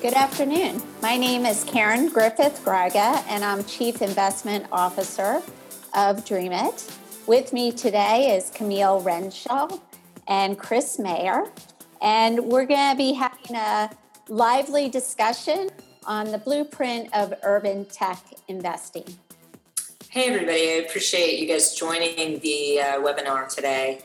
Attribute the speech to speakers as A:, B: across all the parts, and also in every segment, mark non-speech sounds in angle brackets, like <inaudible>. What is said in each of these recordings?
A: Good afternoon. My name is Karen Griffith Gryga, and I'm Chief Investment Officer of DreamIt. With me today is Camille Renshaw and Chris Mayer, and we're going to be having a lively discussion on the blueprint of urban tech investing.
B: Hey, everybody. I appreciate you guys joining the uh, webinar today.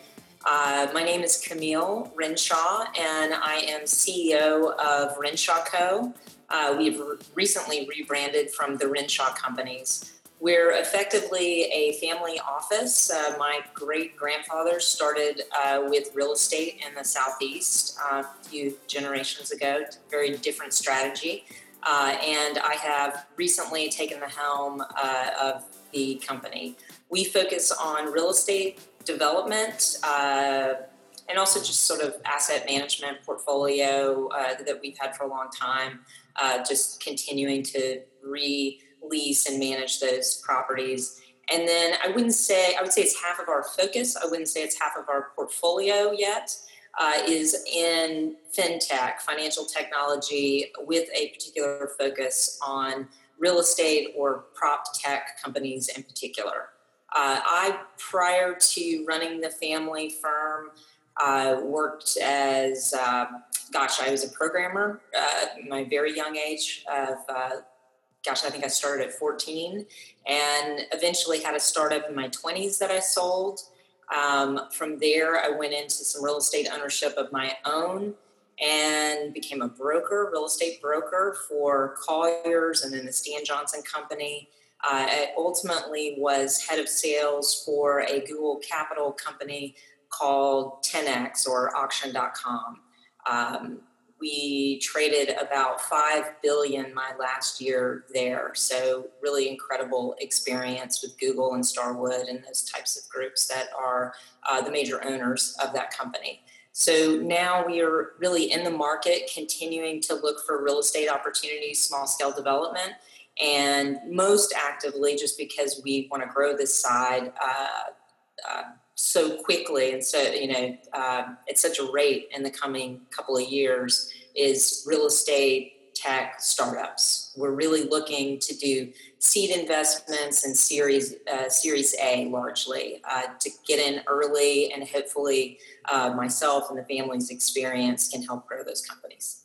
B: Uh, my name is Camille Renshaw, and I am CEO of Renshaw Co. Uh, we've re- recently rebranded from the Renshaw Companies. We're effectively a family office. Uh, my great grandfather started uh, with real estate in the Southeast uh, a few generations ago, very different strategy. Uh, and I have recently taken the helm of the company. We focus on real estate development uh, and also just sort of asset management portfolio uh, that we've had for a long time, uh, just continuing to release and manage those properties. And then I wouldn't say, I would say it's half of our focus. I wouldn't say it's half of our portfolio yet. Uh, is in fintech, financial technology, with a particular focus on real estate or prop tech companies in particular. Uh, I, prior to running the family firm, uh, worked as, uh, gosh, I was a programmer uh, my very young age of, uh, gosh, I think I started at 14 and eventually had a startup in my 20s that I sold. Um, from there, I went into some real estate ownership of my own and became a broker, real estate broker for Colliers and then the Stan Johnson Company. Uh, I ultimately was head of sales for a Google Capital company called 10x or auction.com. Um, we traded about 5 billion my last year there. So really incredible experience with google and starwood and those types of groups that are uh, the major owners of that company. So now we are really in the market continuing to look for real estate opportunities small scale development and most actively just because we want to grow this side uh, uh, so quickly and so you know uh, at such a rate in the coming couple of years is real estate tech startups. We're really looking to do seed investments and series uh, series a largely uh, to get in early and hopefully uh, myself and the family's experience can help grow those companies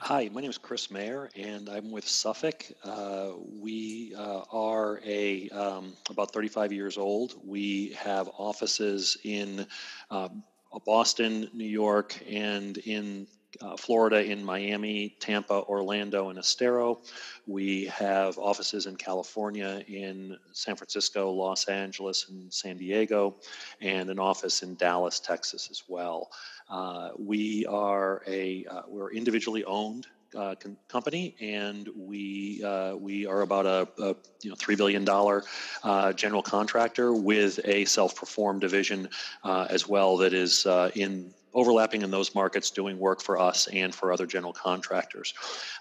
C: Hi, my name is Chris Mayer, and I'm with Suffolk. Uh, we uh, are a um, about 35 years old. We have offices in uh, Boston, New York, and in uh, Florida, in Miami, Tampa, Orlando, and Estero. We have offices in California, in San Francisco, Los Angeles, and San Diego, and an office in Dallas, Texas, as well. Uh, we are a uh, we're individually owned uh, com- company, and we uh, we are about a, a, you know three billion dollar uh, general contractor with a self perform division uh, as well that is in overlapping in those markets, doing work for us and for other general contractors.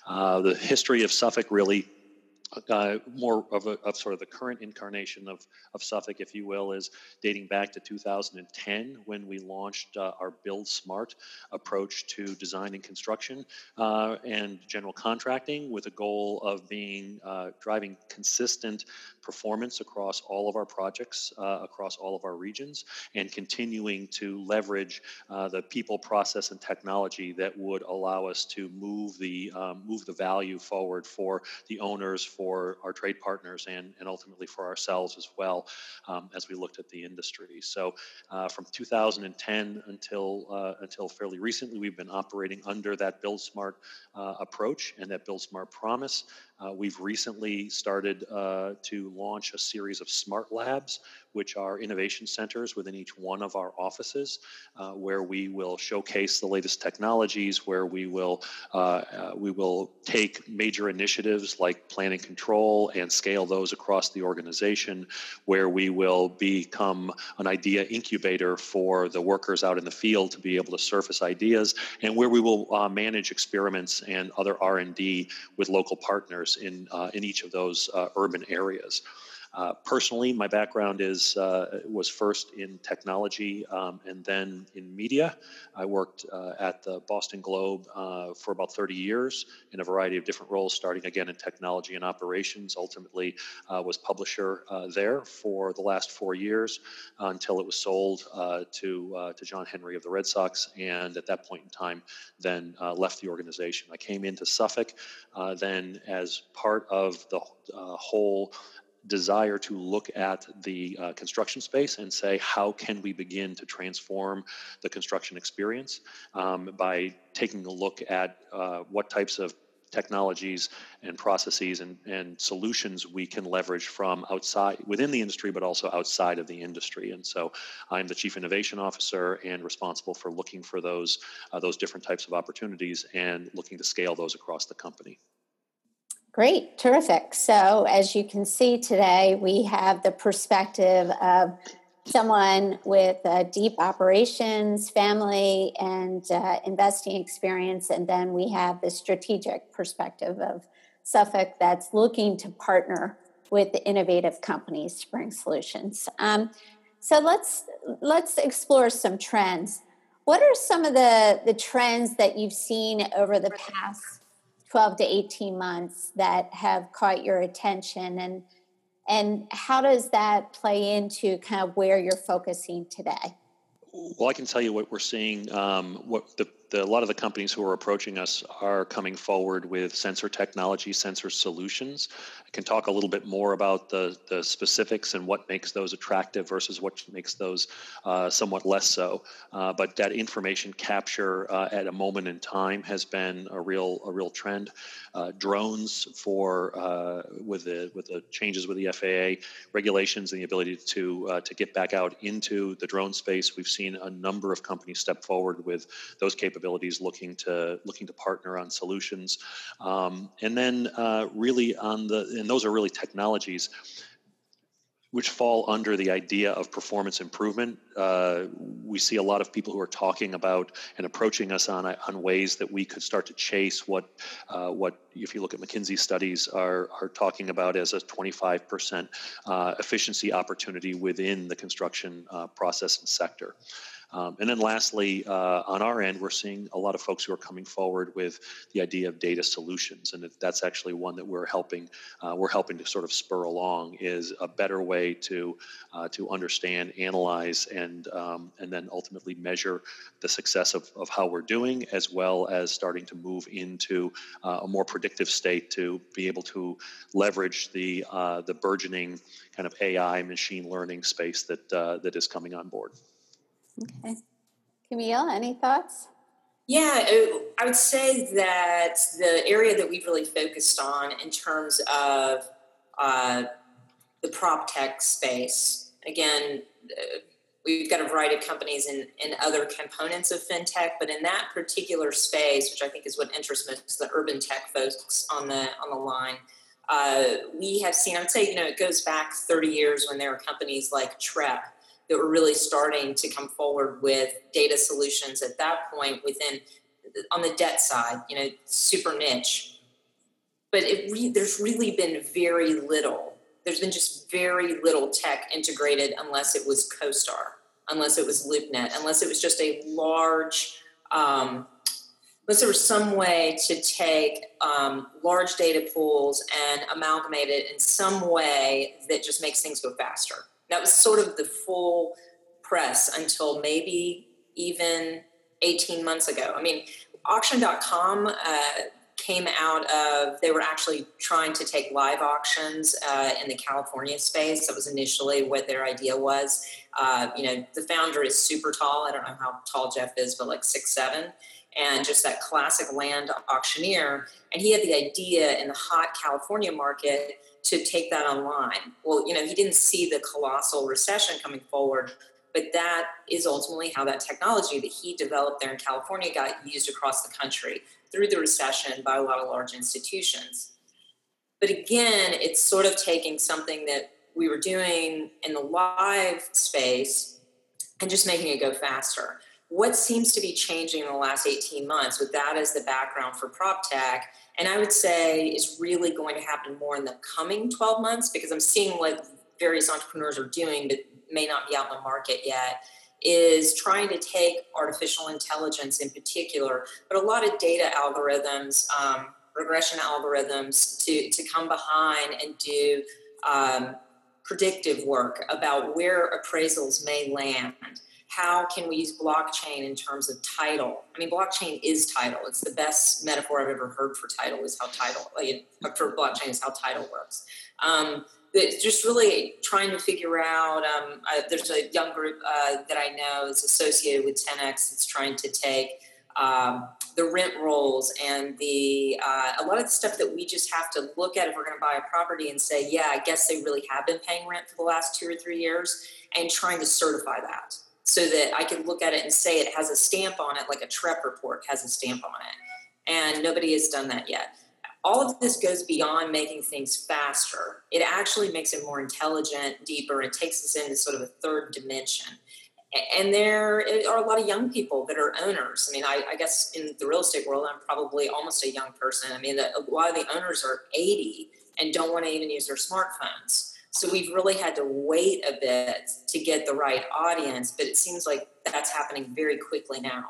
C: the history of Suffolk really uh, more of, a, of sort of the current incarnation of, of Suffolk, if you will, is dating back to 2010 when we launched uh, our Build Smart approach to design and construction uh, and general contracting with a goal of being uh, driving consistent performance across all of our projects, uh, across all of our regions, and continuing to leverage uh, the people, process, and technology that would allow us to move the, um, move the value forward for the owners, for our trade partners and, and ultimately for ourselves as well um, as we looked at the industry. So uh, from 2010 until uh, until fairly recently, we've been operating under that Build Smart uh, approach and that Build Smart promise. Uh, we've recently started uh, to launch a series of smart labs, which are innovation centers within each one of our offices, uh, where we will showcase the latest technologies, where we will uh, uh, we will take major initiatives like plan and control and scale those across the organization, where we will become an idea incubator for the workers out in the field to be able to surface ideas, and where we will uh, manage experiments and other R&D with local partners in, uh, in each of those uh, urban areas. Uh, personally, my background is uh, was first in technology um, and then in media. I worked uh, at the Boston Globe uh, for about 30 years in a variety of different roles, starting again in technology and operations. Ultimately, uh, was publisher there for the last four years until it was sold to to John Henry of the Red Sox, and at that point in time, then left the organization. I came into Suffolk then as part of the whole desire to look at the uh, construction space and say, how can we begin to transform the construction experience um, by taking a look at uh, what types of technologies and processes and, and solutions we can leverage from outside within the industry but also outside of the industry. And so i'm the chief innovation officer and responsible for looking for those uh, those different types of opportunities and looking to scale those across the company
A: Great, terrific. So, as you can see today, we have the perspective of someone with deep operations, family, and uh, investing experience. And then we have the strategic perspective of Suffolk that's looking to partner with innovative companies to bring solutions. Um, so let's let's explore some trends. What are some of the the trends that you've seen over the past 12 to 18 months that have caught your attention and and how does that play into kind of where you're focusing today?
C: Well i can tell you what we're seeing um, what the the, a lot of the companies who are approaching us are coming forward with sensor technology, sensor solutions. I can talk a little bit more about the, the specifics and what makes those attractive versus what makes those uh, somewhat less so. Uh, but that information capture uh, at a moment in time has been a real a real trend. Uh, drones for uh, with the with the changes with the FAA regulations and the ability to uh, to get back out into the drone space. We've seen a number of companies step forward with those capabilities capabilities, looking to looking to partner on solutions, um, and then uh, really on the and those are really technologies which fall under the idea of performance improvement. Uh, we see a lot of people who are talking about and approaching us on on ways that we could start to chase what uh, what if you look at McKinsey studies are are talking about as a 25% uh, efficiency opportunity within the construction uh, process and sector. Um, and then lastly, uh, on our end, we're seeing a lot of folks who are coming forward with the idea of data solutions, and that's actually one that we're helping uh, we're helping to sort of spur along is a better way to uh, to understand, analyze, and um, and then ultimately measure the success of, of how we're doing, as well as starting to move into uh, a more predictive state to be able to leverage the uh, the burgeoning kind of AI machine learning space that uh, that is coming on board.
A: Okay. Camille, any thoughts?
B: Yeah, uh, I would say that the area that we've really focused on in terms of uh, the prop tech space, again, uh, we've got a variety of companies in, in other components of fintech, but in that particular space, which I think is what interests most the urban tech folks on the on the line, uh, we have seen. I would say, you know, it goes back 30 years when there were companies like Trepp that were really starting to come forward with data solutions at that point within on the debt side, you know, super niche. But it re- there's really been very little. There's been just very little tech integrated unless it was CoStar, unless it was LoopNet, unless it was just a large, um, unless there was some way to take um, large data pools and amalgamate it in some way that just makes things go faster. That was sort of the full press until maybe even 18 months ago. I mean, auction.com uh, came out of, they were actually trying to take live auctions uh, in the California space. That was initially what their idea was. Uh, you know, the founder is super tall. I don't know how tall Jeff is, but like six, seven. And just that classic land auctioneer. And he had the idea in the hot California market to take that online. Well, you know, he didn't see the colossal recession coming forward, but that is ultimately how that technology that he developed there in California got used across the country through the recession by a lot of large institutions. But again, it's sort of taking something that we were doing in the live space and just making it go faster. What seems to be changing in the last 18 months, with that as the background for prop tech and I would say is really going to happen more in the coming 12 months because I'm seeing like various entrepreneurs are doing, but may not be out in the market yet, is trying to take artificial intelligence in particular, but a lot of data algorithms, um, regression algorithms to, to come behind and do um, predictive work about where appraisals may land. How can we use blockchain in terms of title? I mean, blockchain is title. It's the best metaphor I've ever heard for title is how title, like, for blockchain is how title works. Um, just really trying to figure out. Um, uh, there's a young group uh, that I know is associated with 10x that's trying to take um, the rent rolls and the uh, a lot of the stuff that we just have to look at if we're going to buy a property and say, yeah, I guess they really have been paying rent for the last two or three years, and trying to certify that so that I can look at it and say it has a stamp on it, like a Trepp report has a stamp on it, and nobody has done that yet. All of this goes beyond making things faster. It actually makes it more intelligent, deeper. It takes us into sort of a third dimension and there eh, are a lot of young people that are owners. I mean, I, I, guess in the real estate world, I'm probably almost a young person. I mean, a lot of the owners are 80 and don't want to even use their smartphones. So we've really had to wait a bit to get the right audience, but it seems like that's happening very quickly now.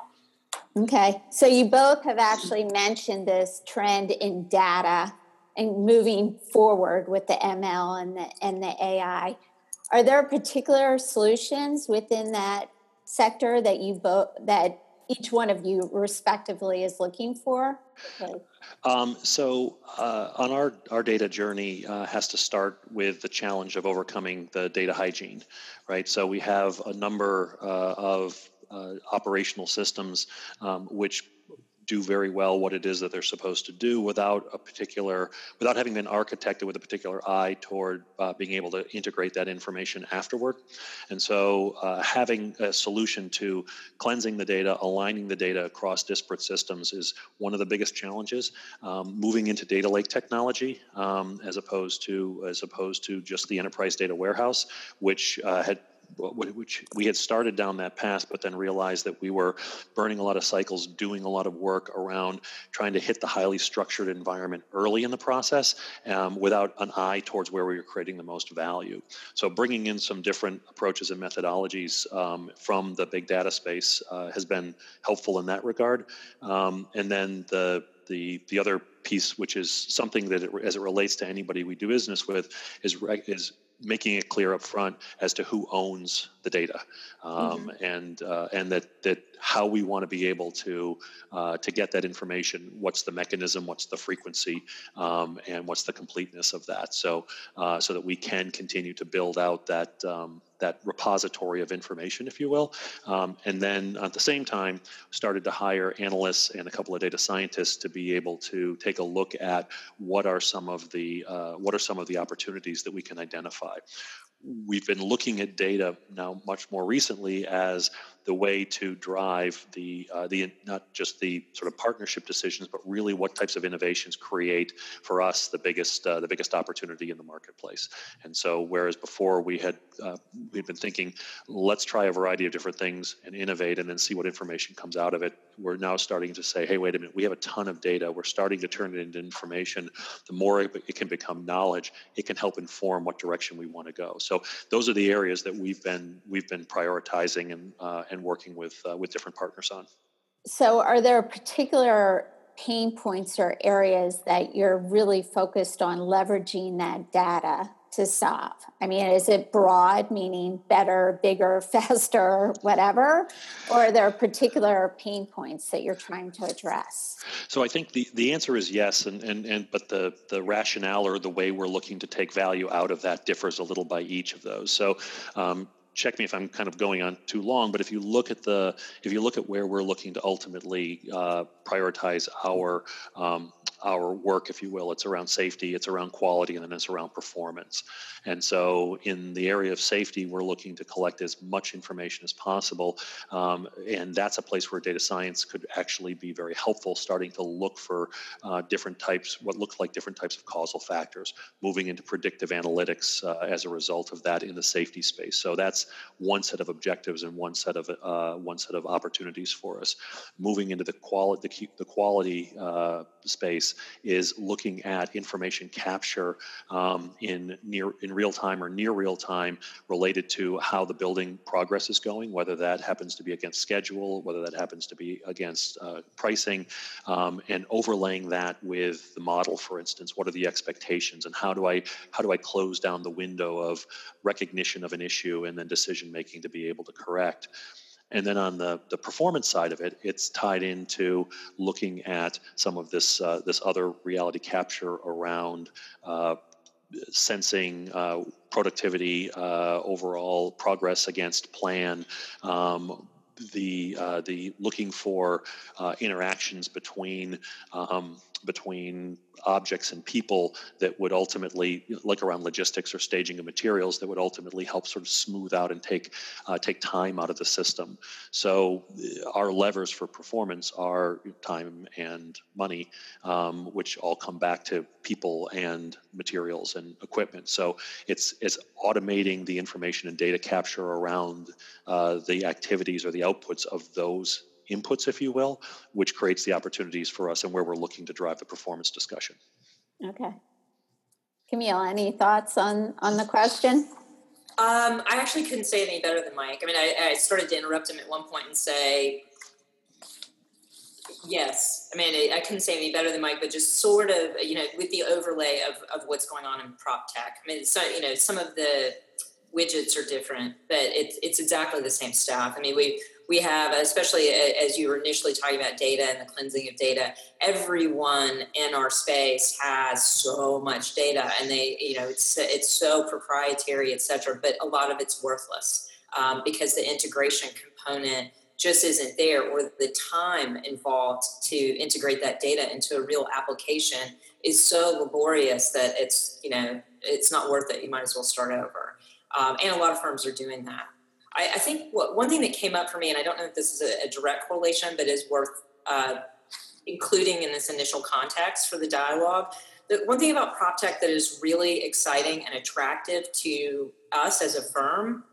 A: Okay. So you both have actually mentioned this trend in data and moving forward with the ML and the, and the AI. Are there particular solutions within that sector that you both that each one of you respectively is looking for?
C: Um, so uh, on our, our data journey uh, has to start with the challenge of overcoming the data hygiene, right? So we have a number uh, of uh, operational systems um, which do very well what it is that they're supposed to do without a particular without having been architected with a particular eye toward uh, being able to integrate that information afterward. And so uh, having a solution to cleansing the data aligning the data across disparate systems is one of the biggest challenges um, moving into data lake technology um, as opposed to as opposed to just the enterprise data warehouse which uh, had which we had started down that path, but then realized that we were burning a lot of cycles, doing a lot of work around trying to hit the highly structured environment early in the process um, without an eye towards where we were creating the most value. So, bringing in some different approaches and methodologies um, from the big data space uh, has been helpful in that regard. Um, and then the the the other piece, which is something that, it, as it relates to anybody we do business with, is is making it clear up front as to who owns the data um, mm-hmm. and uh, and that that how we want to be able to uh, to get that information what's the mechanism what's the frequency um, and what's the completeness of that so uh, so that we can continue to build out that um, that repository of information, if you will. Um, and then at the same time, started to hire analysts and a couple of data scientists to be able to take a look at what are some of the uh, what are some of the opportunities that we can identify we've been looking at data now much more recently as the way to drive the uh, the not just the sort of partnership decisions, but really what types of innovations create for us the biggest uh, the biggest opportunity in the marketplace. And so, whereas before we had uh, we'd been thinking, let's try a variety of different things and innovate, and then see what information comes out of it. We're now starting to say, hey, wait a minute, we have a ton of data. We're starting to turn it into information. The more it, can become knowledge, it can help inform what direction we want to go. So those are the areas that we've been we've been prioritizing and uh, and working with uh, with different partners on.
A: So, are there particular pain points or areas that you're really focused on leveraging that data to solve? I mean, is it broad, meaning better, bigger, <laughs> faster, whatever? Or are there particular pain points that you're trying to address?
C: So I think the, the answer is yes, and, and, and but the, the rationale or the way we're looking to take value out of that differs a little by each of those. So um, check me if I'm kind of going on too long, but if you look at the if you look at where we're looking to ultimately uh, prioritize our um, our work, if you will. It's around safety, it's around quality, and then it's around performance. And so, in the area of safety, we're looking to collect as much information as possible. Um, and that's a place where data science could actually be very helpful, starting to look for uh, different types, what look like different types of causal factors, moving into predictive analytics uh, as a result of that in the safety space. So, that's one set of objectives and one set of uh, one set of opportunities for us. Moving into the quality the, the quality uh, space space is looking at information capture um, in near in real time or near real time related to how the building progress is going, whether that happens to be against schedule, whether that happens to be against uh, pricing, um, and overlaying that with the model, for instance. What are the expectations, and how do I how do I close down the window of recognition of an issue and then decision making to be able to correct? And then on the, the performance side of it, it's tied into looking at some of this uh, this other reality capture around uh, sensing uh, productivity, uh, overall progress against plan, um, the uh, the looking for uh, interactions between um, between objects and people that would ultimately, like around logistics or staging of materials, that would ultimately help sort of smooth out and take uh, take time out of the system. So uh, our levers for performance are time and money, um, which all come back to people and materials and equipment. So it's it's automating the information and data capture around uh, the activities or the outputs of those inputs, if you will, which creates the opportunities for us and where we're looking to drive the performance discussion.
A: Okay. Camille, any thoughts on, on the question?
B: Um, I actually couldn't say any better than Mike. I mean, I, I started to interrupt him at one point and say, yes. I mean, I, I, couldn't say any better than Mike, but just sort of, you know, with the overlay of, of what's going on in prop tech. I mean, so, you know, some of the widgets are different, but it's, it's exactly the same staff. I mean, we, we have, especially as you were initially talking about data and the cleansing of data, everyone in our space has so much data, and they, you know, it's it's so proprietary, et cetera. But a lot of it's worthless um, because the integration component just isn't there, or the time involved to integrate that data into a real application is so laborious that it's you know it's not worth it. You might as well start over. Um, and a lot of firms are doing that. I, I think what, one thing that came up for me, and I don't know if this is a, a direct correlation, but is worth uh, including in this initial context for the dialogue. The one thing about prop tech that is really exciting and attractive to us as a firm,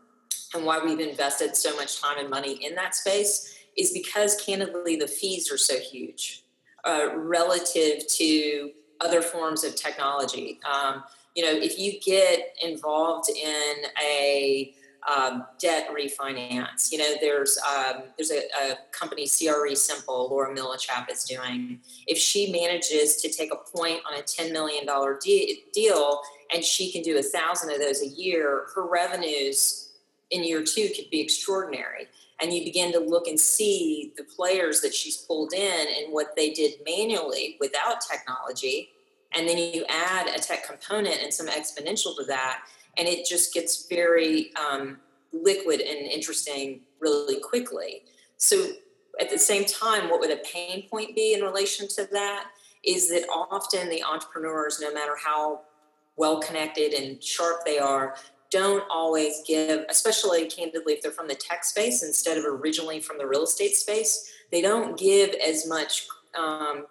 B: and why we've invested so much time and money in that space, is because candidly the fees are so huge uh, relative to other forms of technology. Um, you know, if you get involved in a um, debt refinance. You know, there's um, there's a, a, company CRE Simple Laura Millichap is doing. If she manages to take a point on a ten million dollar de- deal and she can do a thousand of those a year, her revenues in year two could be extraordinary. And you begin to look and see the players that she's pulled in and what they did manually without technology. And then you add a tech component and some exponential to that and it just gets very um, liquid and interesting really quickly. So at the same time, what would a pain point be in relation to that? Is that often the entrepreneurs, no matter how well connected and sharp they are, don't always give, especially candidly if they're from the tech space instead of originally from the real estate space, they don't give as much um,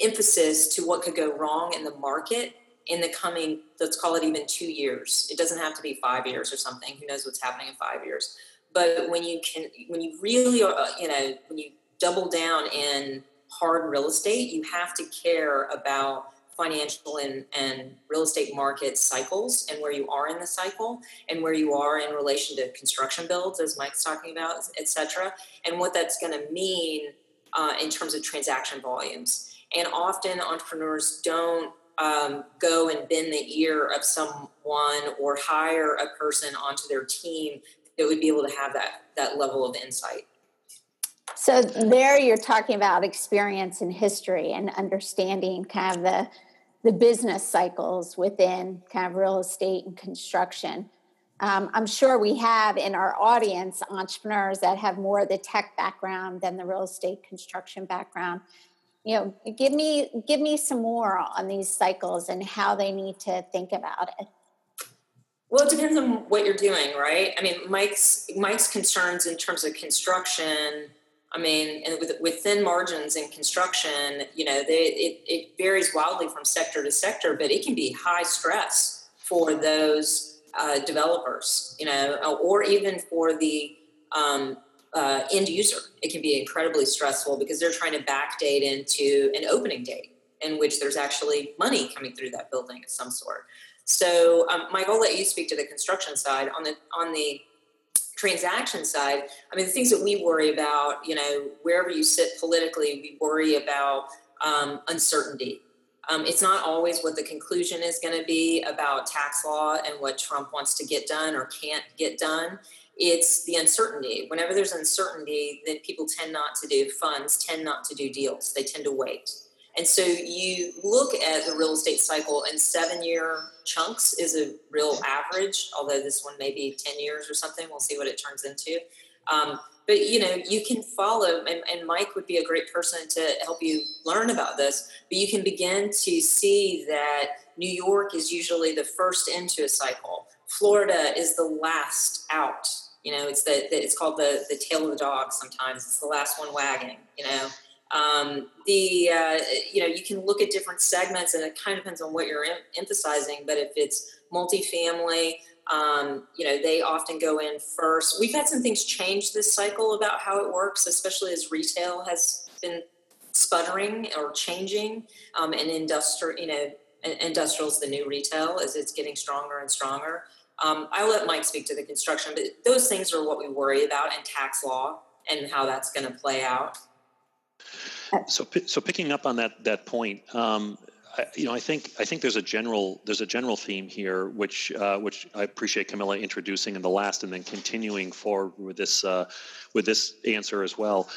B: emphasis to what could go wrong in the market in the coming, let's call it even two years. It doesn't have to be five years or something. Who knows what's happening in five years? But when you can, when you really are, you know, when you double down in hard real estate, you have to care about financial and, and real estate market cycles and where you are in the cycle and where you are in relation to construction builds, as Mike's talking about, et cetera, and what that's going to mean uh, in terms of transaction volumes. And often entrepreneurs don't um, go and bend the ear of someone or hire a person onto their team that would be able to have that that level of insight.
A: So there, you're talking about experience and history and understanding kind of the the business cycles within kind of real estate and construction. Um, I'm sure we have in our audience entrepreneurs that have more of the tech background than the real estate construction background you know give me give me some more on these cycles and how they need to think about it.
B: Well it depends on what you're doing right? I mean mike's mike's concerns in terms of construction i mean and with, with thin margins in construction you know they, it, it varies wildly from sector to sector but it can be high stress for those uh, developers you know or even for the um, uh, end user. It can be incredibly stressful because they're trying to backdate into an opening date. in which there's actually money coming through that building of some sort. So, um, Mike, I'll let you speak to the construction side. On the on the transaction side, I mean, the things that we worry about, you know, wherever you sit politically, we worry about um, uncertainty. Um, it's not always what the conclusion is going to be about tax law and what Trump wants to get done or can't get done. It's the uncertainty. Whenever there's uncertainty, then people tend not to do funds, tend not to do deals. They tend to wait. And so you look at the real estate cycle, and seven year chunks is a real average, although this one may be 10 years or something. We'll see what it turns into. Um, but you know you can follow and, and, mike would be a great person to help you learn about this but you can begin to see that new york is usually the first into a cycle florida is the last out you know it's the, it's called the the tail of the dog sometimes. It's the last one wagging you know? Um, the uh, you know you can look at different segments and it kind of depends on what you're em- emphasizing but if it's multifamily um, you know they often go in first. We've had some things change this cycle about how it works especially as retail has been sputtering or changing um, and industrial you know industrial is the new retail as it's getting stronger and stronger um, i'll let mike speak to the construction but those things are what we worry about and tax law and how that's going to play out
C: so, so picking up on that that point, um, I, you know, I think I think there's a general there's a general theme here, which uh, which I appreciate Camilla introducing in the last, and then continuing forward with this uh, with this answer as well.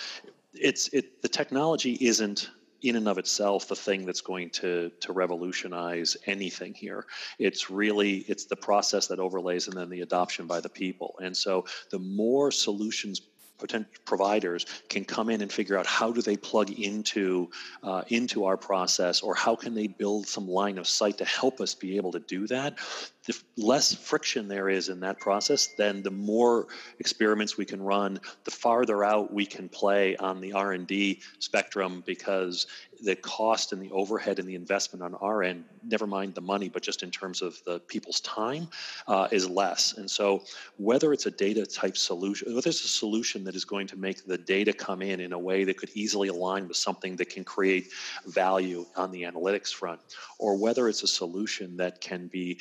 C: It's it the technology isn't in and of itself the thing that's going to to revolutionize anything here. It's really it's the process that overlays and then the adoption by the people. And so the more solutions potential providers can come in and figure out how do they plug into uh, into our process or how can they build some line of sight to help us be able to do that the less friction there is in that process then the more experiments we can run the farther out we can play on the r&d spectrum because the cost and the overhead and the investment on our end, never mind the money, but just in terms of the people's time, uh, is less. And so, whether it's a data type solution, whether it's a solution that is going to make the data come in in a way that could easily align with something that can create value on the analytics front, or whether it's a solution that can be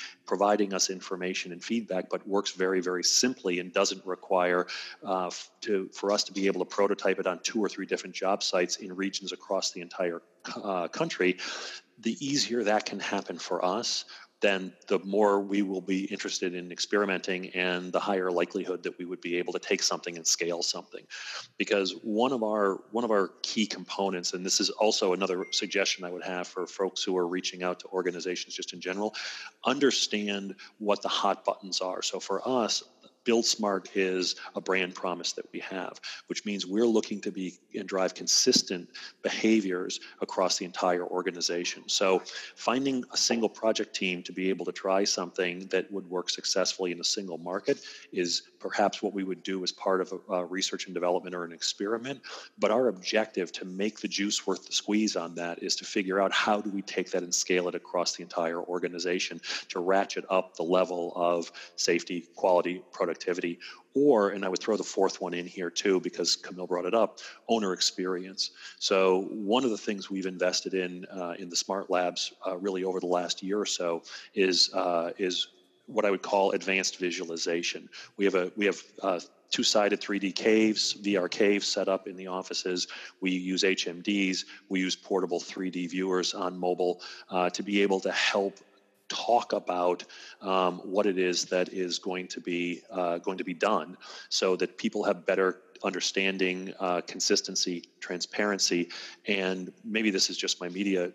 C: providing us information and feedback, but works very, very simply and doesn't require uh, to for us to be able to prototype it on two or three different job sites in regions across the entire uh, country, the easier that can happen for us, then the more we will be interested in experimenting and the higher likelihood that we would be able to take something and scale something. Because one of our one of our key components and this is also another suggestion i would have for folks who are reaching out to organizations just in general understand what the hot buttons are. So for us Build Smart is a brand promise that we have, which means we're looking to be and drive consistent behaviors across the entire organization. So, finding a single project team to be able to try something that would work successfully in a single market is perhaps what we would do as part of a, a research and development or an experiment. But our objective to make the juice worth the squeeze on that is to figure out how do we take that and scale it across the entire organization to ratchet up the level of safety, quality, productivity productivity, or, and I would throw the fourth one in here too, because Camille brought it up, owner experience. So one of the things we've invested in uh, in the smart labs uh, really over the last year or so is uh, is what I would call advanced visualization. We have a we have uh, two-sided 3D caves, VR caves set up in the offices. We use HMDs. We use portable 3D viewers on mobile uh, to be able to help talk about um, what it is that is going to be uh, going to be done, so that people have better understanding, uh, consistency, transparency, and maybe this is just my media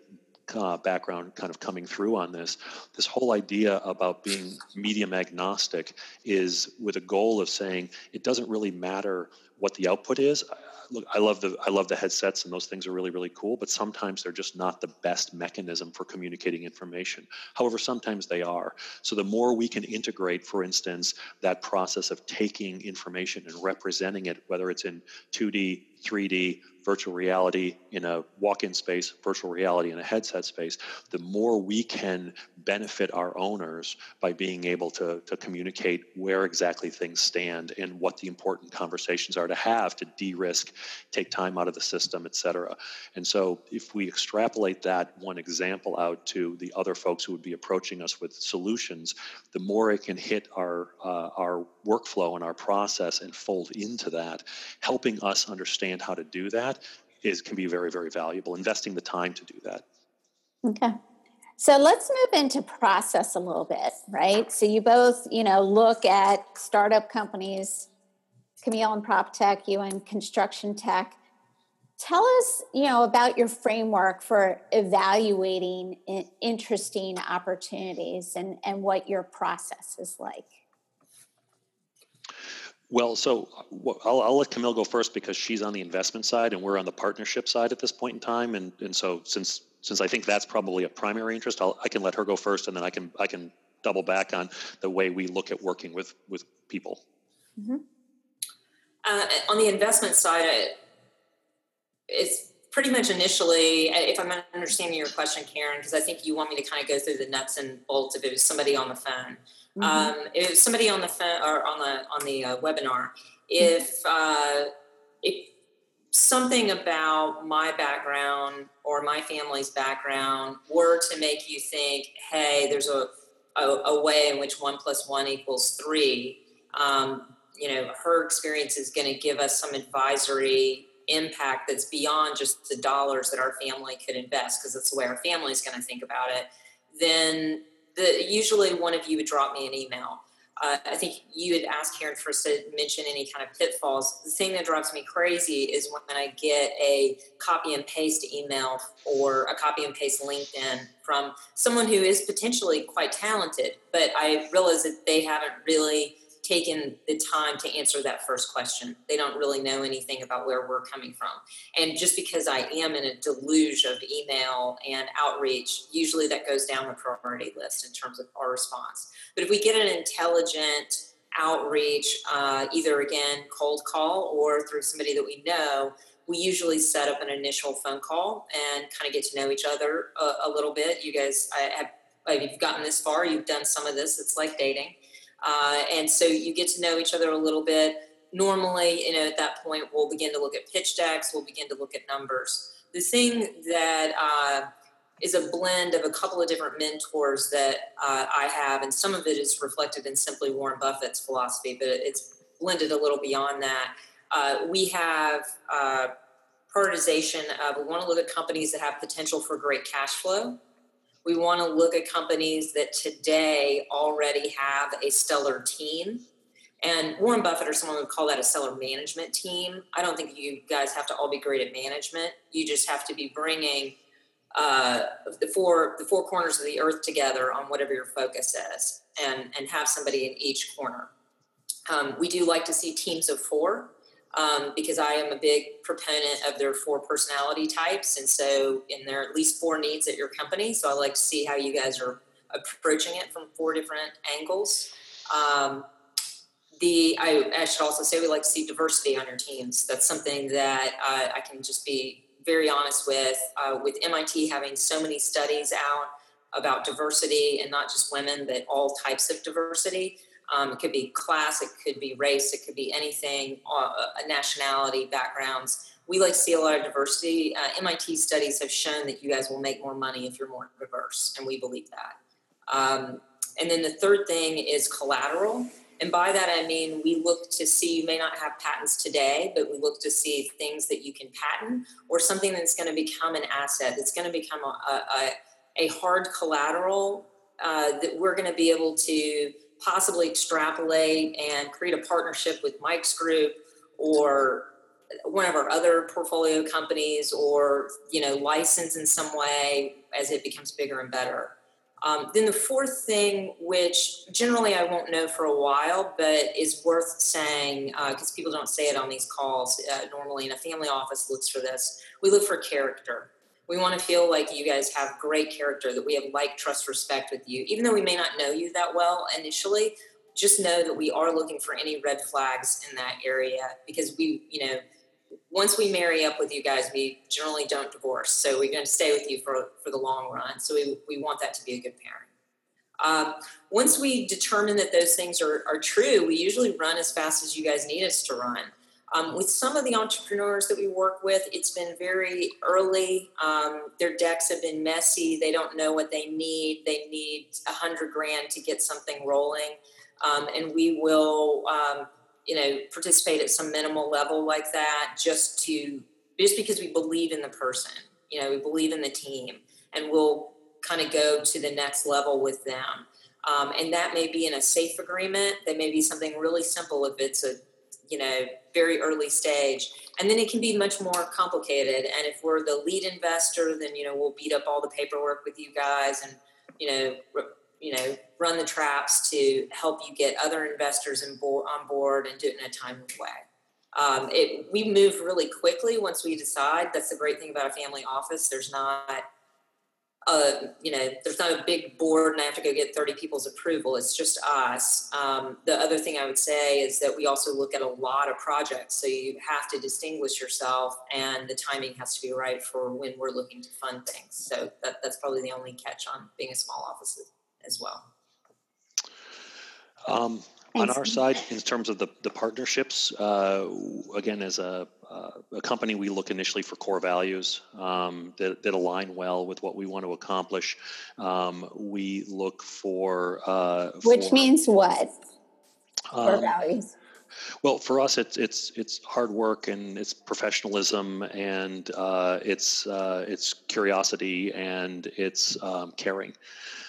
C: uh, background kind of coming through on this. This whole idea about being medium agnostic is with a goal of saying it doesn't really matter what the output is look, I love the I love the headsets, and those things are really really cool. But sometimes they're just not the best mechanism for communicating information. However, sometimes they are. So the more we can integrate, for instance, that process of taking information and representing it, whether it's in 2D, 3D, virtual reality in a walk in space, virtual reality in a headset space, the more we can benefit our owners by being able to, to communicate where exactly things stand and what the important conversations are to have to de-risk, take time out of the system, et cetera. And so if we extrapolate that one example out to the other folks who would be approaching us with solutions, the more it can hit our uh, our workflow and our process and fold into that, helping us understand how to do that is can be very very valuable. Investing the time to do that.
A: Okay. So let's move into process a little bit, right? So you both, you know, look at startup companies, Camille and prop tech, you and construction tech. Tell us, you know, about your framework for evaluating interesting opportunities and, and what your process is like.
C: Well, so I'll, I'll, let Camille go first because she's on the investment side and we're on the partnership side at this point in time. And, and so since since I think that's probably a primary interest, I'll, I can let her go first, and then I can I can double back on the way we look at working with with people.
B: Mm-hmm. Uh, on the investment side, it's pretty much initially, if I'm understanding your question, Karen, because I think you want me to kind of go through the nuts and bolts. If it was somebody on the phone, mm-hmm. um, if somebody on the phone or on the on the uh, webinar, if uh, if something about my background or my family's background were to make you think, hey, there's a, a, a way in which one plus one equals three, um, you know, her experience is going to give us some advisory impact that's beyond just the dollars that our family could invest, because that's the way our family is going to think about it, then the, usually one of you would drop me an email uh, I think you had asked Karen first to mention any kind of pitfalls. The thing that drives me crazy is when I get a copy and paste email or a copy and paste LinkedIn from someone who is potentially quite talented, but I realize that they haven't really taken the time to answer that first question. They don't really know anything about where we're coming from. And just because I am in a deluge of email and outreach, usually that goes down the priority list in terms of our response. But if we get an intelligent outreach, uh, either again, cold call or through somebody that we know, we usually set up an initial phone call and kind of get to know each other a, a little bit. You guys I have, you've gotten this far, you've done some of this. It's like dating. Uh, and so you get to know each other a little bit. Normally, you know, at that point, we'll begin to look at pitch decks, we'll begin to look at numbers. The thing that uh, is a blend of a couple of different mentors that uh, I have, and some of it is reflected in simply Warren Buffett's philosophy, but it's blended a little beyond that. Uh, we have uh, prioritization of we want to look at companies that have potential for great cash flow we want to look at companies that today already have a stellar team. And Warren Buffett or someone would call that a stellar management team. I don't think you guys have to all be great at management. You just have to be bringing uh, the four the four corners of the earth together on whatever your focus is, and and have somebody in each corner. Um, we do like to see teams of four um, because I am a big proponent of their four personality types. And so, in there are at least four needs at your company. So, I like to see how you guys are approaching it from four different angles. Um, the I, I, should also say we like to see diversity on your teams. That's something that uh, I can just be very honest with. Uh, with MIT having so many studies out about diversity and not just women, but all types of diversity. Um, it could be class, it could be race, it could be anything, uh, nationality, backgrounds. We like to see a lot of diversity. Uh, MIT studies have shown that you guys will make more money if you're more diverse, and we believe that. Um, and then the third thing is collateral. And by that, I mean we look to see, you may not have patents today, but we look to see things that you can patent or something that's going to become an asset, that's going to become a, a, a hard collateral uh, that we're going to be able to possibly extrapolate and create a partnership with Mike's group or one of our other portfolio companies or you know license in some way as it becomes bigger and better. Um, then the fourth thing which generally i won't know for a while but is worth saying because uh, people don't say it on these calls uh, normally and a family office looks for this we look for character we want to feel like you guys have great character, that we have like, trust, respect with you. Even though we may not know you that well initially, just know that we are looking for any red flags in that area because we, you know, once we marry up with you guys, we generally don't divorce. So we're going to stay with you for, for the long run. So we, we want that to be a good parent. Um, once we determine that those things are, are true, we usually run as fast as you guys need us to run. Um, with some of the entrepreneurs that we work with, it's been very early. Um, their decks have been messy. They don't know what they need. They need a hundred grand to get something rolling, um, and we will, um, you know, participate at some minimal level like that, just to just because we believe in the person. You know, we believe in the team, and we'll kind of go to the next level with them. Um, and that may be in a safe agreement. That may be something really simple if it's a you know very early stage. And then it can be much more complicated. And if we're the lead investor then you know we'll beat up all the paperwork with you guys and you know you know run the traps to help you get other investors bo- on board and do it in a timely way. Um, it, we move really quickly once we decide. That's the great thing about a family office. There's not uh, you know, there's not a big board and I have to go get 30 people's approval. It's just us. Um, the other thing I would say is that we also look at a lot of projects. So you have to distinguish yourself and the timing has to be right for when we're looking to fund things. So that, that's probably the only catch on being a small office as well.
C: Um, on our side, in terms of the, the partnerships, uh, again, as a, uh, a company, we look initially for core values um, that, that align well with what we want to accomplish. Um, we look for. Uh,
A: Which for, means what? Core um, values.
C: Well, for us, it's it's it's hard work and it's professionalism and uh, it's uh, it's curiosity and it's um, caring.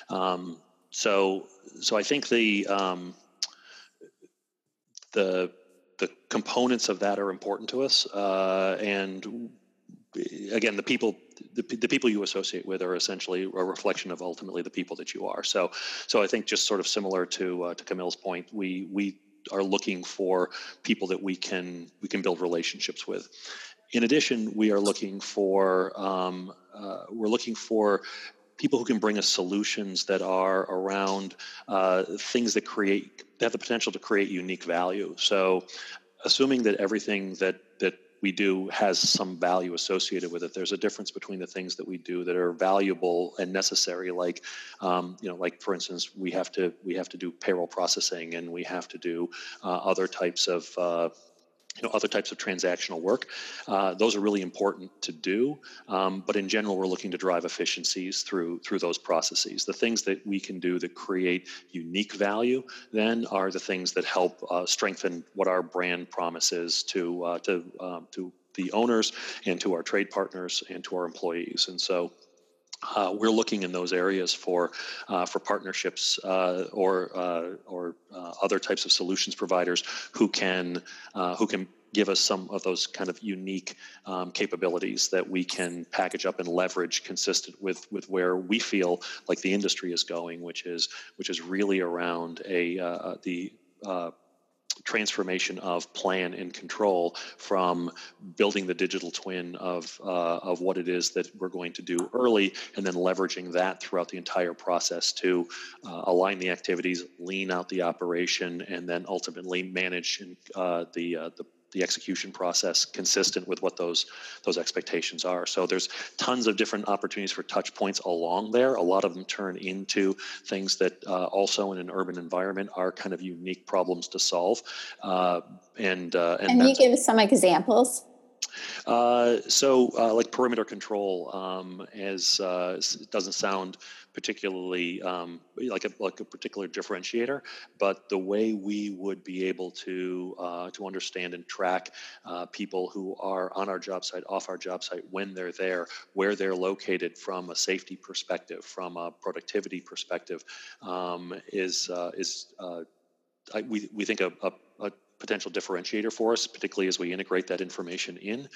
C: Um, so so I think the um, the the components of that are important to us, uh, and again, the people the, the people you associate with are essentially a reflection of ultimately the people that you are. So, so I think just sort of similar to uh, to Camille's point, we we are looking for people that we can we can build relationships with. In addition, we are looking for um, uh, we're looking for people who can bring us solutions that are around uh, things that create that have the potential to create unique value. So, assuming that everything that that we do has some value associated with it. There's a difference between the things that we do that are valuable and necessary, like, um, you know, like for instance, we have to we have to do payroll processing and we have to do uh, other types of uh, you know, other types of transactional work. Uh, those are really important to do, um, but in general, we're looking to drive efficiencies through through those processes. The things that we can do that create unique value then are the things that help uh, strengthen what our brand promises to uh, to um, to the owners and to our trade partners and to our employees. And so. Uh, we're looking in those areas for uh, for partnerships uh, or uh, or uh, other types of solutions providers who can uh, who can give us some of those kind of unique um, capabilities that we can package up and leverage consistent with with where we feel like the industry is going, which is which is really around a the transformation of plan and control from building the digital twin of uh, of what it is that we're going to do early, and then leveraging that throughout the entire process to uh, align the activities, lean out the operation, and then ultimately manage uh, the uh, the the execution process consistent with what those those expectations are. So there's tons of different opportunities for touch points along there. A lot of them turn into things that uh, also in an urban environment are kind of unique problems to solve. Uh, and uh,
A: and, Can you give some examples?
C: Uh, so, uh, like perimeter control, um, as uh, doesn't sound particularly um, like a like a particular differentiator, but the way we would be able to uh, to understand and track uh, people who are on our job site, off our job site, when they're there, where they're located from a safety perspective, from a productivity perspective, um, is uh, is I, we we think a, a potential differentiator for us, particularly as we integrate that information in.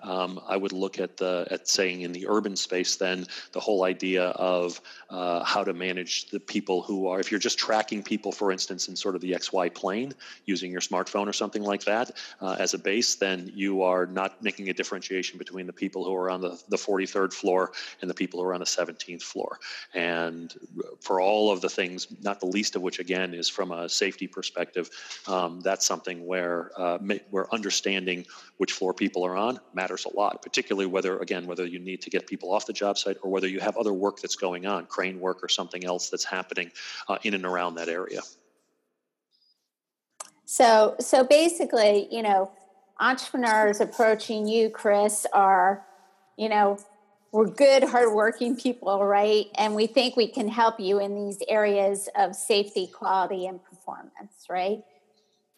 C: Um, I would look at the at saying in the urban space then the whole idea of uh, how to manage the people who are if you're just tracking people, for instance, in sort of the XY plane using your smartphone or something like that uh, as a base, then you are not making a differentiation between the people who are on the, the 43rd floor and the people who are on the 17th floor. And for all of the things, not the least of which again is from a safety perspective, um, that's something something where uh, where understanding which floor people are on matters a lot, particularly whether again whether you need to get people off the job site or whether you have other work that's going on, crane work or something else that's happening uh, in and around that area.
A: So so basically, you know, entrepreneurs approaching you, Chris, are, you know, we're good, hardworking people, right? And we think we can help you in these areas of safety, quality, and performance, right?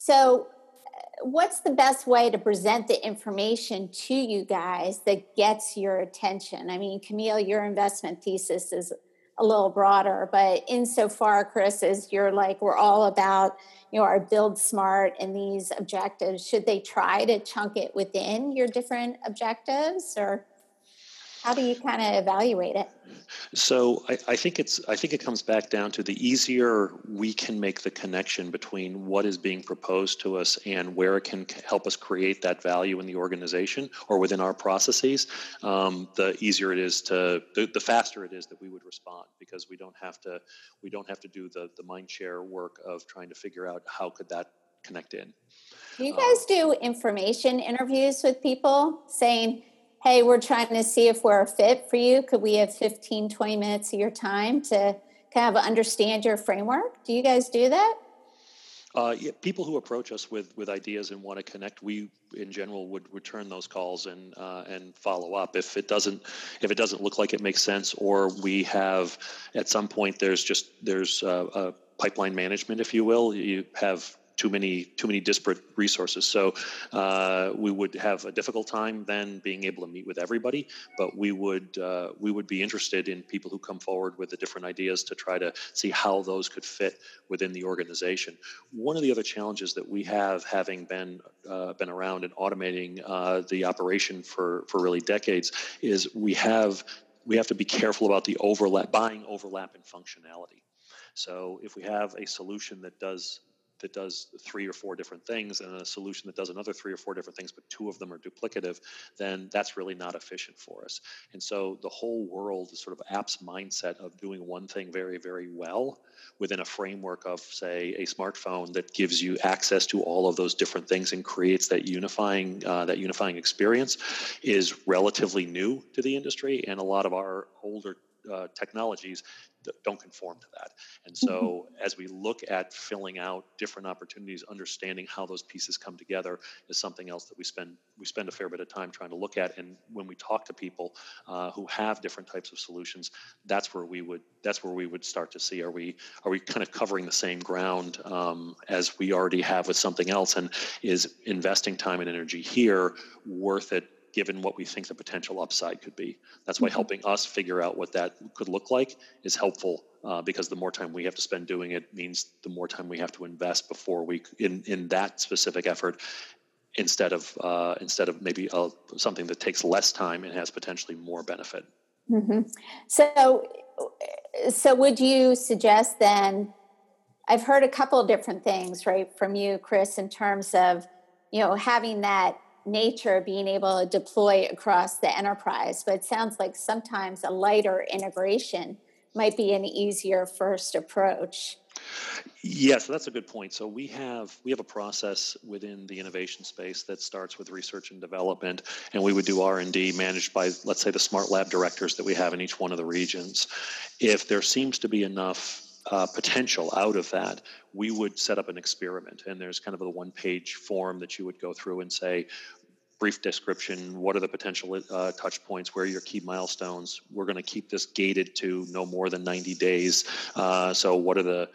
A: So, uh, what's the best way to present the information to you guys that gets your attention? I mean, Camille, your investment thesis is a little broader, but insofar, Chris, as you're like, we're all about, you know, our build smart and these objectives, should they try to chunk it within your different objectives or? How do you kind of evaluate it?
C: So I, I, think it's i think it comes back down to the easier we can make the connection between what is being proposed to us and where it can help us create that value in the organization or within our processes um, the easier it is to the, the faster it is that we would respond because we don't have to we don't have to do the the mind share work of trying to figure out how could that connect in.
A: Do you guys um, do information interviews with people saying hey, we're trying to see if we're a fit for you. Could we have 15, 20 minutes of your time to kind of understand your framework? Do you guys do that?
C: Uh, yeah, people who approach us with, with ideas and want to connect, we in general would return those calls and uh, and follow up if it doesn't if it doesn't look like it makes sense, or we have at some point there's just there's a, a pipeline management, if you will. You have too many too many disparate resources. So uh, we would have a difficult time then being able to meet with everybody. But we would uh, we would be interested in people who come forward with the different ideas to try to see how those could fit within the organization. One of the other challenges that we have, having been uh, been around and automating uh, the operation for for really decades, is we have we have to be careful about the overlap, buying overlap in functionality. So if we have a solution that does that does three or four different things and a solution that does another three or four different things, but two of them are duplicative, then that's really not efficient for us. And so the whole world sort of apps mindset of doing one thing very, very well within a framework of, say, a smartphone that gives you access to all of those different things and creates that unifying uh, that unifying experience is relatively new to the industry, and a lot of our older uh, technologies don't conform to that. And so, mm-hmm. as we look at filling out different opportunities, understanding how those pieces come together is something else that we spend we spend a fair bit of time trying to look at. And when we talk to people uh, who have different types of solutions, that's where we would that's where we would start to see are we are we kind of covering the same ground um, as we already have with something else, and is investing time and energy here worth it given what we think the potential upside could be. That's why mm-hmm. helping us figure out what that could look like is helpful uh, because the more time we have to spend doing it means the more time we have to invest before we in in that specific effort instead of uh, instead of maybe a, something that takes less time and has potentially more benefit.
A: Mm-hmm. So, so would you suggest then? I've heard a couple of different things, right, from you, Chris, in terms of you know having that nature being able to deploy across the enterprise, but it sounds like sometimes a lighter integration might be an easier first approach.
C: Yes, that's a good point. So we have we have a process within the innovation space that starts with research and development, and we would do R and D managed by let's say the smart lab directors that we have in each one of the regions. If there seems to be enough uh, potential out of that, we would set up an experiment. And there's kind of a one page form that you would go through and say, brief description what are the potential uh, touch points where are your key milestones we're going to keep this gated to no more than 90 days uh, so what are the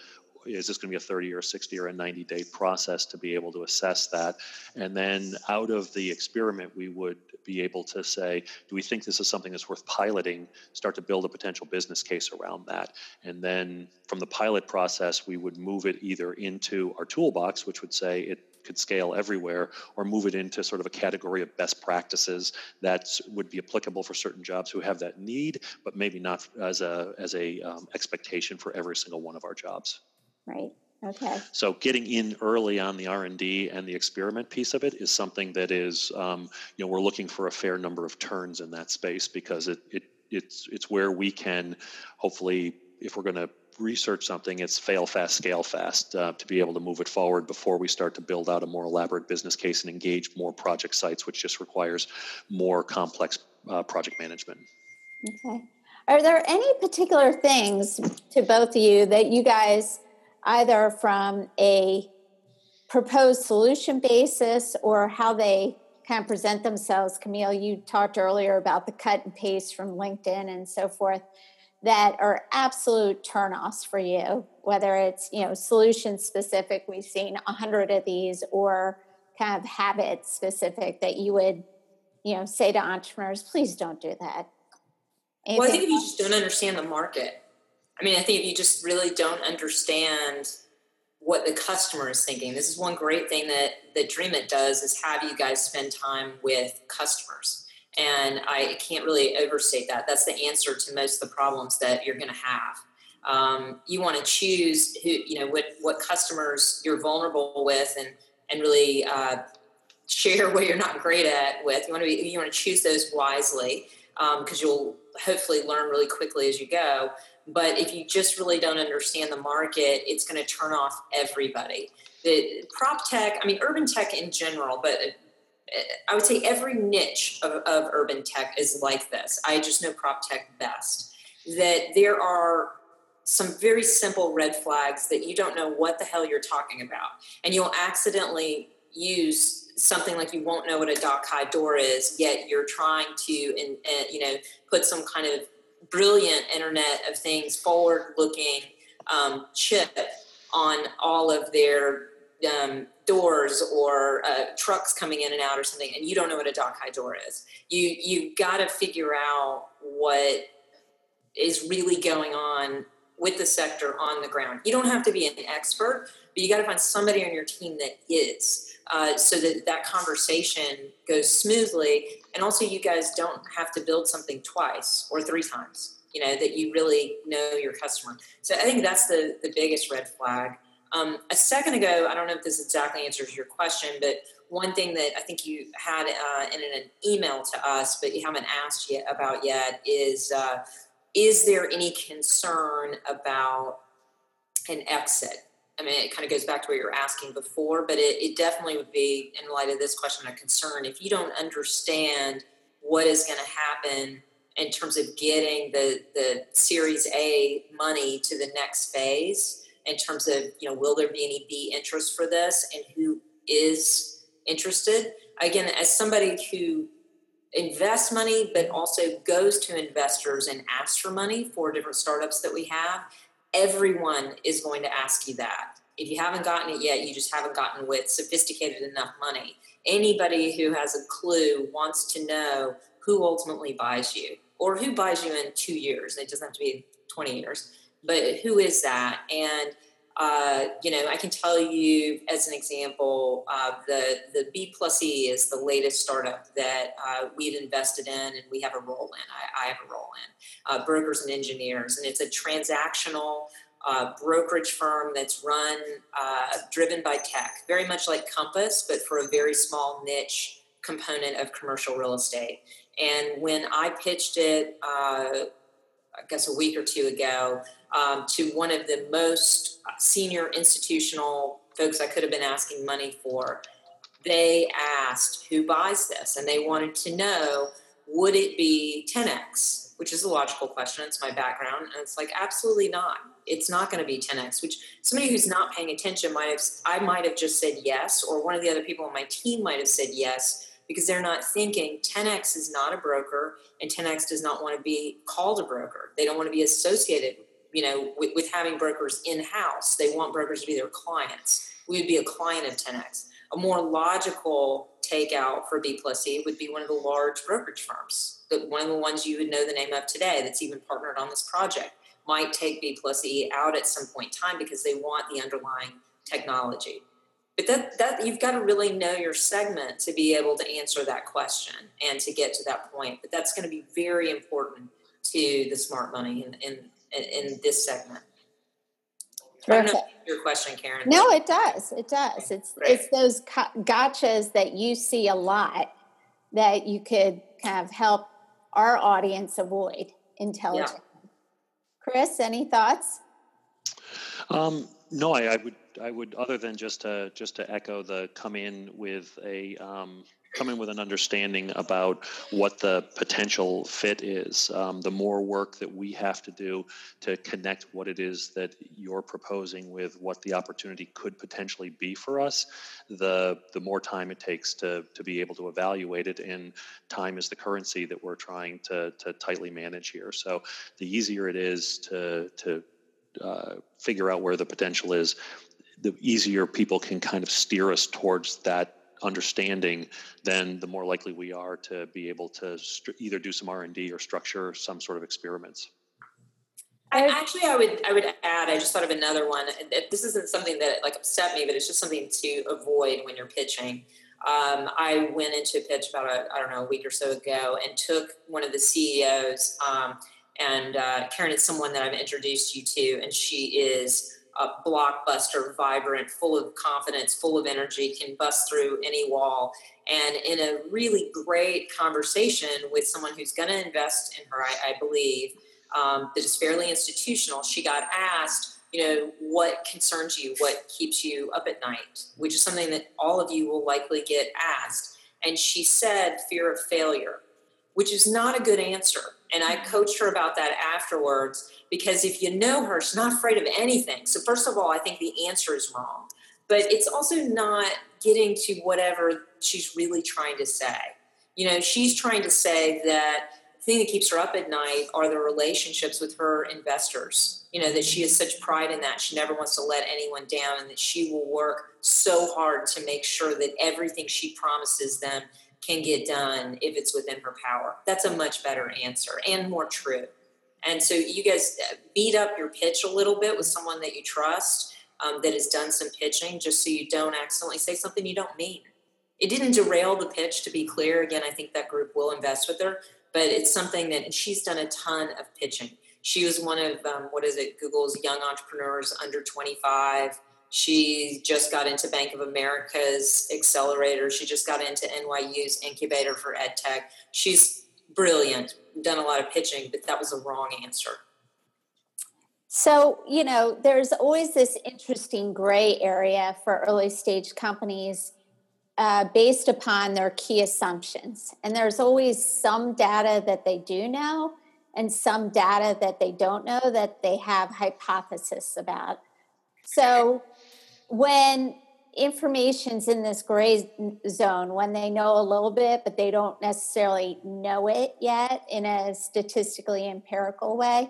C: is this going to be a 30 or a 60 or a 90 day process to be able to assess that? And then out of the experiment, we would be able to say, do we think this is something that's worth piloting? Start to build a potential business case around that. And then from the pilot process, we would move it either into our toolbox, which would say it could scale everywhere or move it into sort of a category of best practices that would be applicable for certain jobs who have that need but maybe not as a as a um, expectation for every single one of our jobs
A: Right. Okay.
C: So getting in early on the R and D and the experiment piece of it is something that is, um, you know, we're looking for a fair number of turns in that space because it, it it's it's where we can hopefully, if we're going to research something, it's fail fast, scale fast uh, to be able to move it forward before we start to build out a more elaborate business case and engage more project sites, which just requires more complex uh, project management.
A: Okay. Are there any particular things to both of you that you guys? Either from a proposed solution basis or how they kind of present themselves. Camille, you talked earlier about the cut and paste from LinkedIn and so forth that are absolute turnoffs for you, whether it's, you know, solution specific, we've seen a hundred of these, or kind of habit specific that you would, you know, say to entrepreneurs, please don't do that.
B: Anything well, I think if you just don't understand the market, I mean, I think if you just really don't understand what the customer is thinking, this is one great thing that that DreamIt does is have you guys spend time with customers and I can't really overstate that. That's the answer to most of the problems that you're going to have. Um, you want to choose who, you know, what, what customers you're vulnerable with and, and really uh, share what you're not great at with. You want to be, you want to choose those wisely because um, you'll hopefully learn really quickly as you go. But if you just really don't understand the market, it's going to turn off everybody. The prop tech, I mean, urban tech in general, but uh, I would say every niche of, of urban tech is like this. I just know prop tech best. That there are some very simple red flags that you don't know what the hell you're talking about. And you'll accidentally use something like you won't know what a dock high door is, yet you're trying to, in, in, you know, put some kind of brilliant Internet of Things forward looking um, chip on all of their um, doors or uh, trucks coming in and out or something, and you don't know what a dock high door is. You you got to figure out what is really going on with the sector on the ground. You don't have to be an expert, but you got to find somebody on your team that is, uh, so that that conversation goes smoothly, and also you guys don't have to build something twice or three times. You know that you really know your customer. So I think that's the the biggest red flag. Um, a second ago, I don't know if this exactly answers your question, but one thing that I think you had uh, in an email to us, but you haven't asked yet about yet, is uh, is there any concern about an exit? I mean, it kind of goes back to what you were asking before, but it, it definitely would be, in light of this question, a concern. If you don't understand what is going to happen in terms of getting the, the Series A money to the next phase, in terms of you know will there be any B interest for this and who is interested. Again, as somebody who invests money but also goes to investors and asks for money for different startups that we have, everyone is going to ask you that. If you haven't gotten it yet, you just haven't gotten with sophisticated enough money. Anybody who has a clue wants to know who ultimately buys you or who buys you in two years. It doesn't have to be 20 years but who is that? And uh, you know, I can tell you as an example, uh, the the B plus E is the latest startup that uh, we've invested in, and we have a role in. I, I have a role in uh, brokers and engineers, and it's a transactional uh, brokerage firm that's run uh, driven by tech, very much like Compass, but for a very small niche component of commercial real estate. And when I pitched it, I guess a week or two ago um, to one of the most senior institutional folks I could have been asking money for. They asked who buys this, and they wanted to know would it be Ten-X, which is a logical question. It's my background, and it's like absolutely not. It's not going to be Ten-X. Which somebody who's not paying attention might have, I might have just said yes, or one of the other people on my team might have said yes because they're not thinking Ten-X is not a broker and Ten-X does not want to be called a broker. They don't want to be associated you know, with, with having brokers in house. They want brokers to be their clients. We would be a client of Ten-X. A more logical takeout for B plus E would be one of the large brokerage firms. One of the ones you would know the name of today that's even partnered on this project might take B plus E out at some point in time because they want the underlying technology. But that, that you've got to really know your segment to be able to answer that question and to get to that point. But that's going to be very important to the smart money and, and in, in this segment. Terrific. your question, Karen.
A: No, it does. It does. It's Great. it's those gotchas that you see a lot that you could kind of help our audience avoid intelligently. Yeah. Chris, any thoughts?
C: Um, no, I, I, would I would other than just to just to echo the come in with a um, come in with an understanding about what the potential fit is. Um, the more work that we have to do to connect what it is that you're proposing with what the opportunity could potentially be for us, the the more time it takes to to be able to evaluate it. And time is the currency that we're trying to to tightly manage here. So the easier it is to to uh, figure out where the potential is, the easier people can kind of steer us towards that understanding, then the more likely we are to be able to st- either do some R and D or structure some sort of experiments.
B: I, actually, I would I would add. I just thought of another one. This isn't something that like upset me, but it's just something to avoid when you're pitching. Um, I went into a pitch about a I don't know a week or so ago and took one of the CEOs. Um, and uh, Karen is someone that I've introduced you to, and she is a blockbuster, vibrant, full of confidence, full of energy, can bust through any wall. And in a really great conversation with someone who's going to invest in her, I, I believe, um, that is fairly institutional, she got asked, you know, what concerns you, what keeps you up at night, which is something that all of you will likely get asked. And she said, fear of failure, which is not a good answer. And I coached her about that afterwards because if you know her, she's not afraid of anything. So, first of all, I think the answer is wrong, but it's also not getting to whatever she's really trying to say. You know, she's trying to say that the thing that keeps her up at night are the relationships with her investors. You know, that she has such pride in that. She never wants to let anyone down, and that she will work so hard to make sure that everything she promises them can get done if it's within her power. That's a much better answer and more true. And so you guys uh, beat up your pitch a little bit with someone that you trust um, that has done some pitching just so you don't accidentally say something you don't mean. It didn't derail the pitch, to be clear. Again, I think that group will invest with her, but it's something that she's done a ton of pitching. She was one of, um, what is it, Google's young entrepreneurs under 25. She just got into Bank of America's accelerator. She just got into NYU's incubator for ed tech. She's brilliant, done a lot of pitching, but that was a wrong answer.
A: So, you know, there's always this interesting gray area for early stage companies uh, based upon their key assumptions. And there's always some data that they do know and some data that they don't know that they have hypothesis about. So, when information's in this gray zone when they know a little bit but they don't necessarily know it yet in a statistically empirical way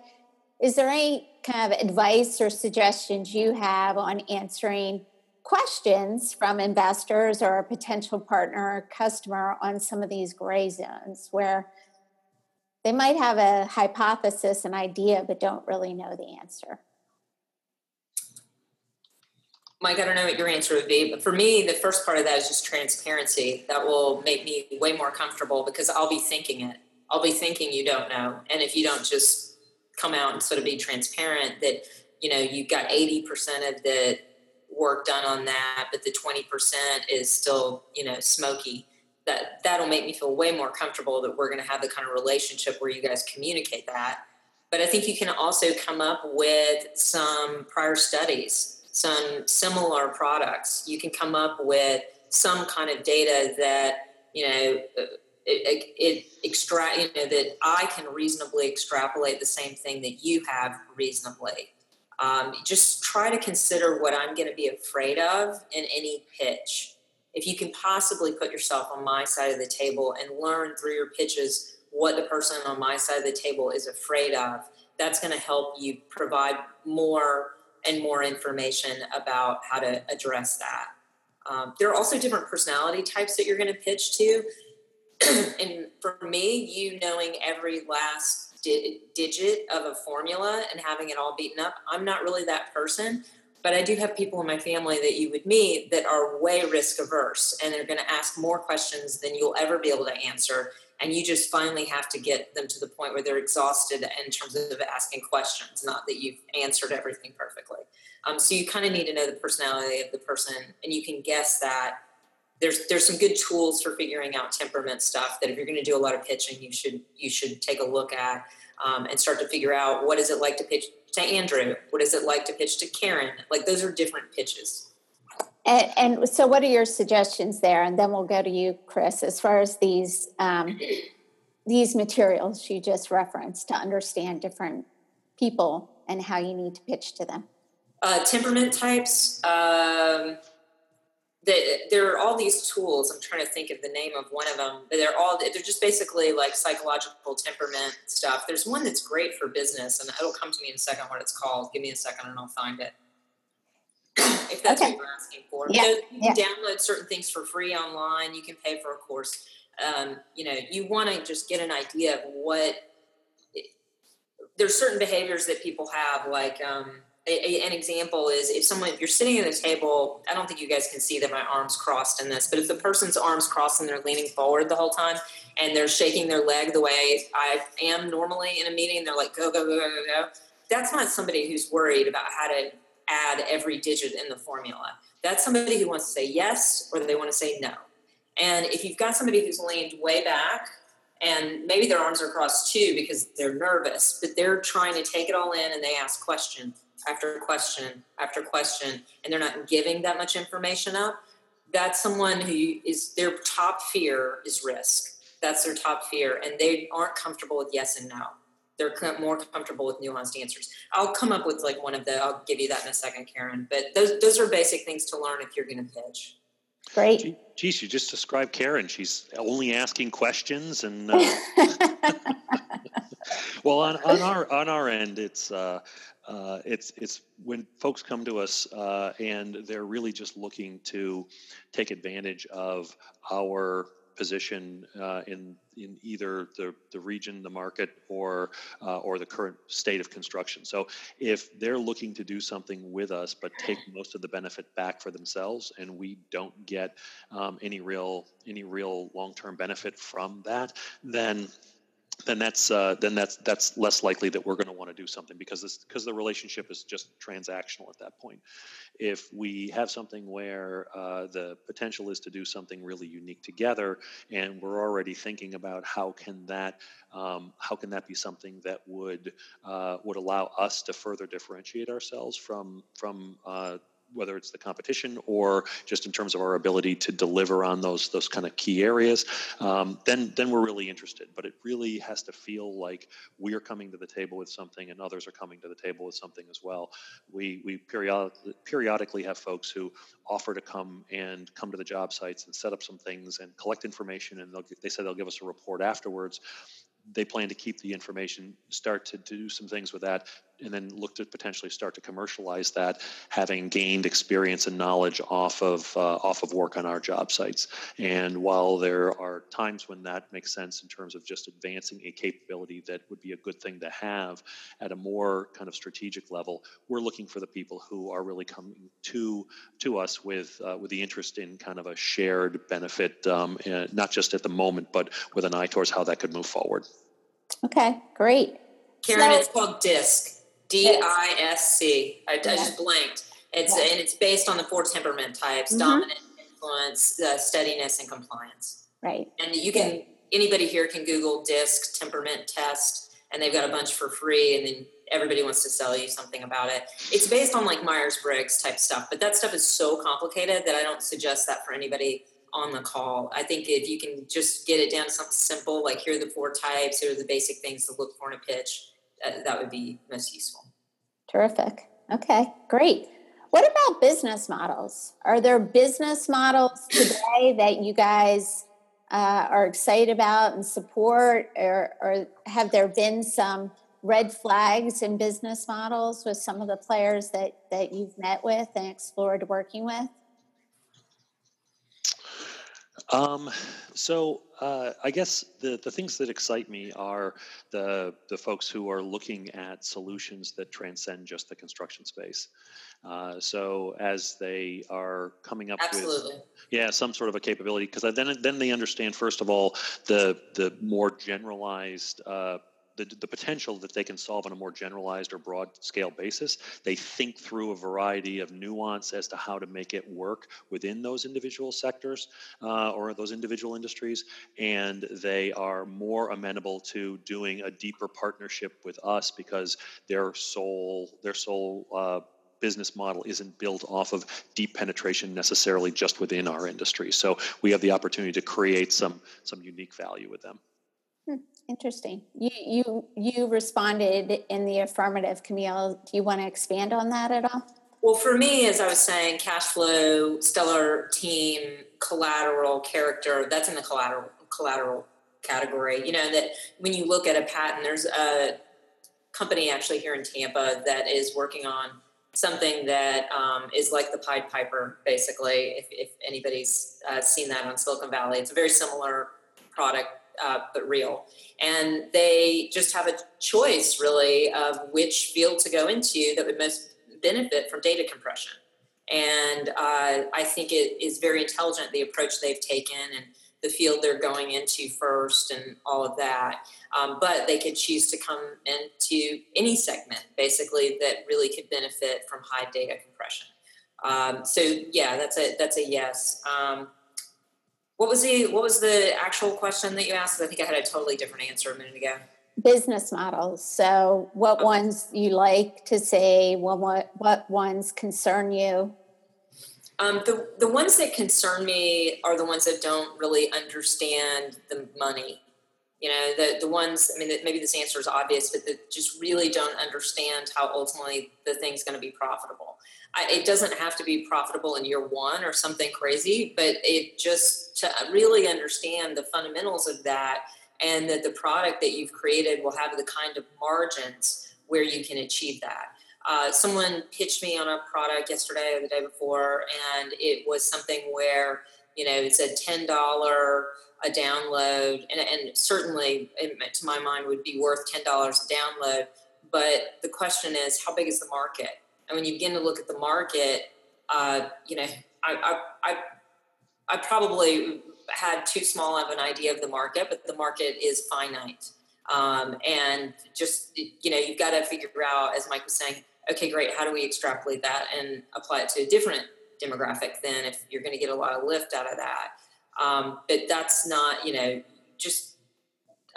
A: is there any kind of advice or suggestions you have on answering questions from investors or a potential partner or customer on some of these gray zones where they might have a hypothesis an idea but don't really know the answer
B: Mike, I don't know what your answer would be, but for me, the first part of that is just transparency. That will make me way more comfortable because I'll be thinking it. I'll be thinking you don't know. And if you don't just come out and sort of be transparent that, you know, you've got 80% of the work done on that, but the 20% is still, you know, smoky, that that'll make me feel way more comfortable that we're going to have the kind of relationship where you guys communicate that. But I think you can also come up with some prior studies some similar products, you can come up with some kind of data that you know it, it extract you know that I can reasonably extrapolate the same thing that you have reasonably. Um, just try to consider what I'm going to be afraid of in any pitch. If you can possibly put yourself on my side of the table and learn through your pitches what the person on my side of the table is afraid of, that's going to help you provide more and more information about how to address that. Um, there are also different personality types that you're going to pitch to. <clears throat> and for me, you knowing every last di- digit of a formula and having it all beaten up, I'm not really that person. But I do have people in my family that you would meet that are way risk averse and they're going to ask more questions than you'll ever be able to answer and you just finally have to get them to the point where they're exhausted in terms of asking questions not that you've answered everything perfectly. Um, so you kind of need to know the personality of the person and you can guess that there's there's some good tools for figuring out temperament stuff that if you're going to do a lot of pitching you should you should take a look at um, and start to figure out what is it like to pitch to andrew? What is it like to pitch to karen? Like those are different pitches
A: And, and, so, what are your suggestions there? And then we'll go to you, Chris, as far as these um, these materials you just referenced to understand different people and how you need to pitch to them.
B: Uh, temperament types. Um, the, there are all these tools. I'm trying to think of the name of one of them. They're all they're just basically like psychological temperament stuff. There's one that's great for business, and it'll come to me in a second what it's called. Give me a second, and I'll find it. If that's okay. what you're asking for.
A: Yeah.
B: You,
A: can
B: yeah. download certain things for free online. You can pay for a course. Um, you know, you want to just get an idea of what. there's certain behaviors that people have, like. Um, a, an example is if someone if you're sitting at a table i don't think you guys can see that my arms crossed in this but if the person's arms crossed and they're leaning forward the whole time and they're shaking their leg the way i am normally in a meeting they're like go go go go go go that's not somebody who's worried about how to add every digit in the formula. That's somebody who wants to say yes or they want to say no. And if you've got somebody who's leaned way back and maybe their arms are crossed too because they're nervous but they're trying to take it all in and they ask question after question after question and they're not giving that much information up that's someone who is their top fear is risk. That's their top fear and they aren't comfortable with yes and no they're more comfortable with nuanced answers. I'll come up with like one of the i'll give you that in a second karen but those, those are basic things to learn if you're going to pitch.
A: Great.
C: Geez you just described karen. She's only asking questions and uh, <laughs> well on, on our on our end it's uh, uh, it's it's when folks come to us uh, and they're really just looking to take advantage of our position uh, in in either the, the region, the market, or uh, or the current state of construction. So if they're looking to do something with us, but take most of the benefit back for themselves, and we don't get um, any real any real long term benefit from that, then then that's uh, then that's that's less likely that we're going to want to do something because this because the relationship is just transactional at that point. If we have something where uh, the potential is to do something really unique together, and we're already thinking about how can that um, how can that be something that would uh, would allow us to further differentiate ourselves from from uh, whether it's the competition or just in terms of our ability to deliver on those those kind of key areas, um, then then we're really interested. But it really has to feel like we're coming to the table with something, and others are coming to the table with something as well. We we periodically periodically have folks who offer to come and come to the job sites and set up some things and collect information, and they say they'll give us a report afterwards they plan to keep the information, start to do some things with that, and then look to potentially start to commercialize that, having gained experience and knowledge off of uh, off of work on our job sites. And while there are times when that makes sense in terms of just advancing a capability that would be a good thing to have at a more kind of strategic level, we're looking for the people who are really coming to to us with uh, with the interest in kind of a shared benefit, um, not just at the moment, but with an eye towards how that could move forward.
A: Okay, great.
B: Karen, so, it's called DISC. D I S C. I just blanked. It's yeah. and it's based on the four temperament types: mm-hmm. dominant, influence, uh, steadiness, and compliance.
A: Right.
B: And you can anybody here can Google DISC temperament test, and they've got a bunch for free. And then everybody wants to sell you something about it. It's based on like Myers Briggs type stuff, but that stuff is so complicated that I don't suggest that for anybody on the call. I think if you can just get it down to something simple, like here are the four types, here are the basic things to look for in a pitch, uh, that would be most useful.
A: Terrific. Okay, great. What about business models? Are there business models today that you guys uh, are excited about and support, or, or have there been some red flags in business models with some of the players that, that you've met with and explored working with?
C: Um, so uh, I guess the, the things that excite me are the the folks who are looking at solutions that transcend just the construction space. Uh, so as they are coming up
B: Absolutely.
C: with yeah some sort of a capability, because then then they understand first of all the the more generalized uh, the, the potential that they can solve on a more generalized or broad scale basis. They think through a variety of nuance as to how to make it work within those individual sectors uh, or those individual industries, and they are more amenable to doing a deeper partnership with us because their sole their sole uh, business model isn't built off of deep penetration necessarily just within our industry. So we have the opportunity to create some some unique value with them.
A: Hmm, interesting. You you you responded in the affirmative, Camille. Do you want to expand on that at all?
B: Well, for me, as I was saying, cash flow, stellar team, collateral, character, that's in the collateral collateral category. You know, that when you look at a patent, there's a company actually here in Tampa that is working on something that um, is like the Pied Piper, basically, if, if anybody's uh, seen that on Silicon Valley. It's a very similar product, uh, but real. And they just have a choice, really, of which field to go into that would most benefit from data compression. And uh, I think it is very intelligent the approach they've taken and the field they're going into first and all of that. Um, but they could choose to come into any segment basically that really could benefit from high data compression. Um, so yeah, that's a that's a yes. Um, what was the what was the actual question that you asked? I think I had a totally different answer a minute ago
A: business models. So, what ones you like to say? What what what ones concern you?
B: Um, the the ones that concern me are the ones that don't really understand the money. You know, the the ones. I mean, maybe this answer is obvious, but that just really don't understand how ultimately the thing's going to be profitable. I, it doesn't have to be profitable in year one or something crazy, but it just to really understand the fundamentals of that and that the product that you've created will have the kind of margins where you can achieve that. Uh, someone pitched me on a product yesterday or the day before, and it was something where you know it's a ten dollar a download, and, and certainly to my mind would be worth ten dollars a download. But the question is, how big is the market? And when you begin to look at the market, uh, you know, I, I, I, I probably had too small of an idea of the market, but the market is finite. Um, and just, you know, you've got to figure out, as Mike was saying, okay, great, how do we extrapolate that and apply it to a different demographic then if you're going to get a lot of lift out of that? Um, but that's not, you know, just,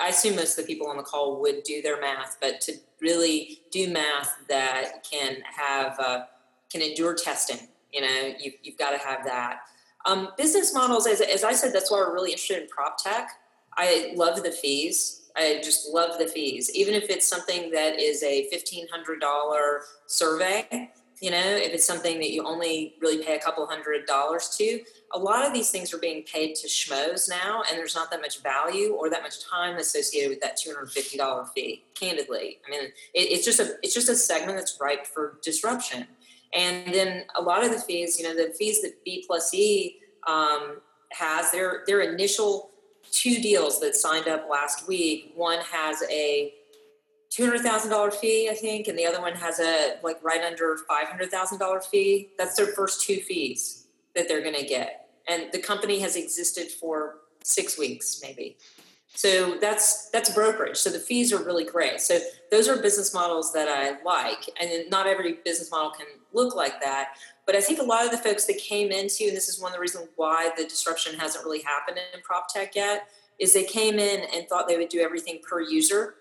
B: I assume most of the people on the call would do their math, but to really do math that can have, uh, can endure testing, you know, you've, you've got to have that. Um, business models, as, as I said, that's why we're really interested in prop tech. I love the fees. I just love the fees. Even if it's something that is a $1,500 survey, you know, if it's something that you only really pay a couple hundred dollars to, a lot of these things are being paid to schmoes now, and there's not that much value or that much time associated with that $250 fee. Candidly, I mean, it, it's just a it's just a segment that's ripe for disruption. And then a lot of the fees, you know, the fees that B plus E um, has, their their initial two deals that signed up last week. One has a two hundred thousand dollar fee, I think, and the other one has a like right under five hundred thousand dollar fee. That's their first two fees that they're going to get, and the company has existed for six weeks, maybe. So that's that's brokerage. So the fees are really great. So those are business models that I like, and not every business model can look like that. But I think a lot of the folks that came into, and this is one of the reasons why the disruption hasn't really happened in prop tech yet, is they came in and thought they would do everything per user,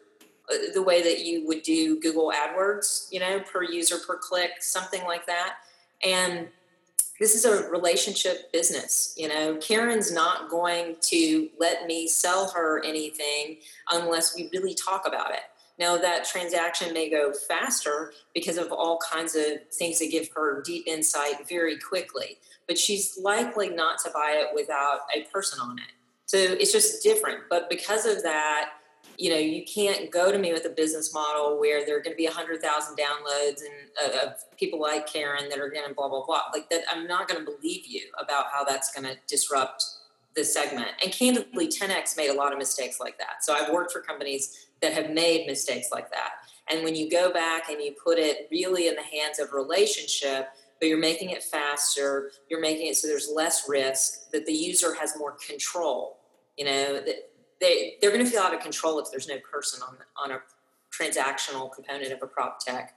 B: Uh, the way that you would do Google AdWords, you know, per user per click, something like that. And this is a relationship business. You know, Karen's not going to let me sell her anything unless we really talk about it. Now, that transaction may go faster because of all kinds of things that give her deep insight very quickly, but she's likely not to buy it without a person on it. So it's just different. But because of that, you know, you can't go to me with a business model where there are going to be a hundred thousand downloads and uh, of people like Karen that are going to blah blah blah. Like that, I'm not going to believe you about how that's going to disrupt the segment. And candidly, Ten-X made a lot of mistakes like that. So I've worked for companies that have made mistakes like that. And when you go back and you put it really in the hands of relationship, but you're making it faster, you're making it so there's less risk, that the user has more control. You know, that they they're going to feel out of control if there's no person on on a transactional component of a prop tech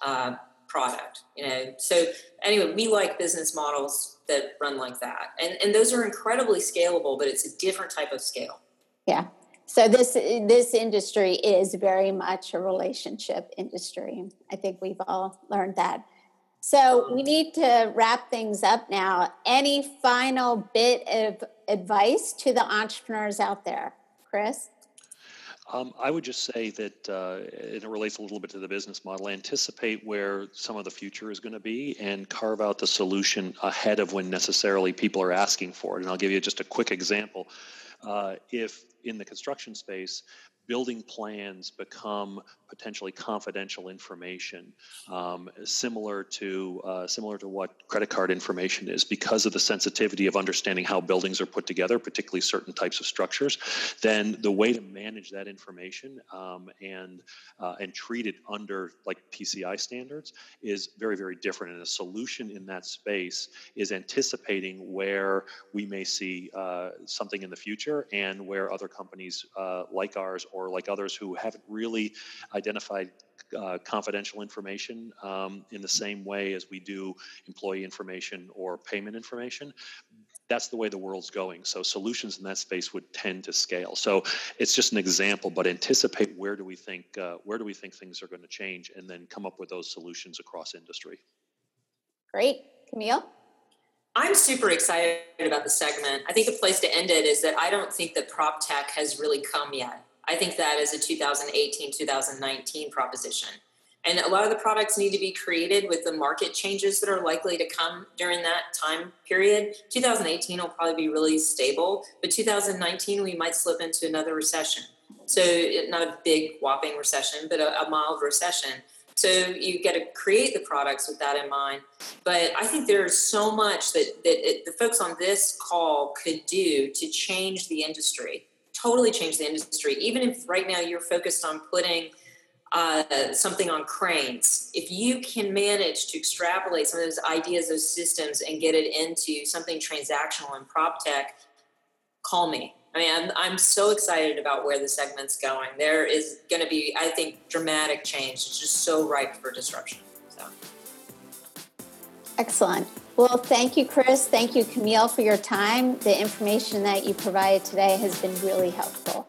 B: uh, product. You know, so anyway, we like business models that run like that, and and those are incredibly scalable, but it's a different type of scale.
A: Yeah. So this this industry is very much a relationship industry. I think we've all learned that. So we need to wrap things up now. Any final bit of advice to the entrepreneurs out there, Chris?
C: Um, I would just say that, uh, and it relates a little bit to the business model, anticipate where some of the future is going to be and carve out the solution ahead of when necessarily people are asking for it. And I'll give you just a quick example. Uh, if in the construction space, building plans become potentially confidential information, um, similar to uh, similar to what credit card information is, because of the sensitivity of understanding how buildings are put together, particularly certain types of structures. Then the way to manage that information um, and uh, and treat it under like PCI standards is very very different. And a solution in that space is anticipating where we may see uh, something in the future and where other companies uh, like ours or like others who haven't really identified uh, confidential information um, in the same way as we do employee information or payment information. That's the way the world's going. So solutions in that space would tend to scale. So it's just an example, but anticipate where do we think uh, where do we think things are going to change, and then come up with those solutions across industry.
A: Great, Camille.
B: I'm super excited about the segment. I think the place to end it is that I don't think that prop tech has really come yet. I think that is a 2018 2019 proposition. And a lot of the products need to be created with the market changes that are likely to come during that time period. 2018 will probably be really stable, but 2019 we might slip into another recession. So, not a big whopping recession, but a, a mild recession. So, you got to create the products with that in mind. But I think there's so much that, that it, the folks on this call could do to change the industry totally change the industry. Even if right now you're focused on putting uh, something on cranes, if you can manage to extrapolate some of those ideas, those systems, and get it into something transactional and prop tech, call me. I mean, I'm, I'm so excited about where the segment's going. There is going to be, I think, dramatic change. It's just so ripe for disruption. So.
A: Excellent. Well, thank you, Chris. Thank you, Camille, for your time. The information that you provided today has been really helpful.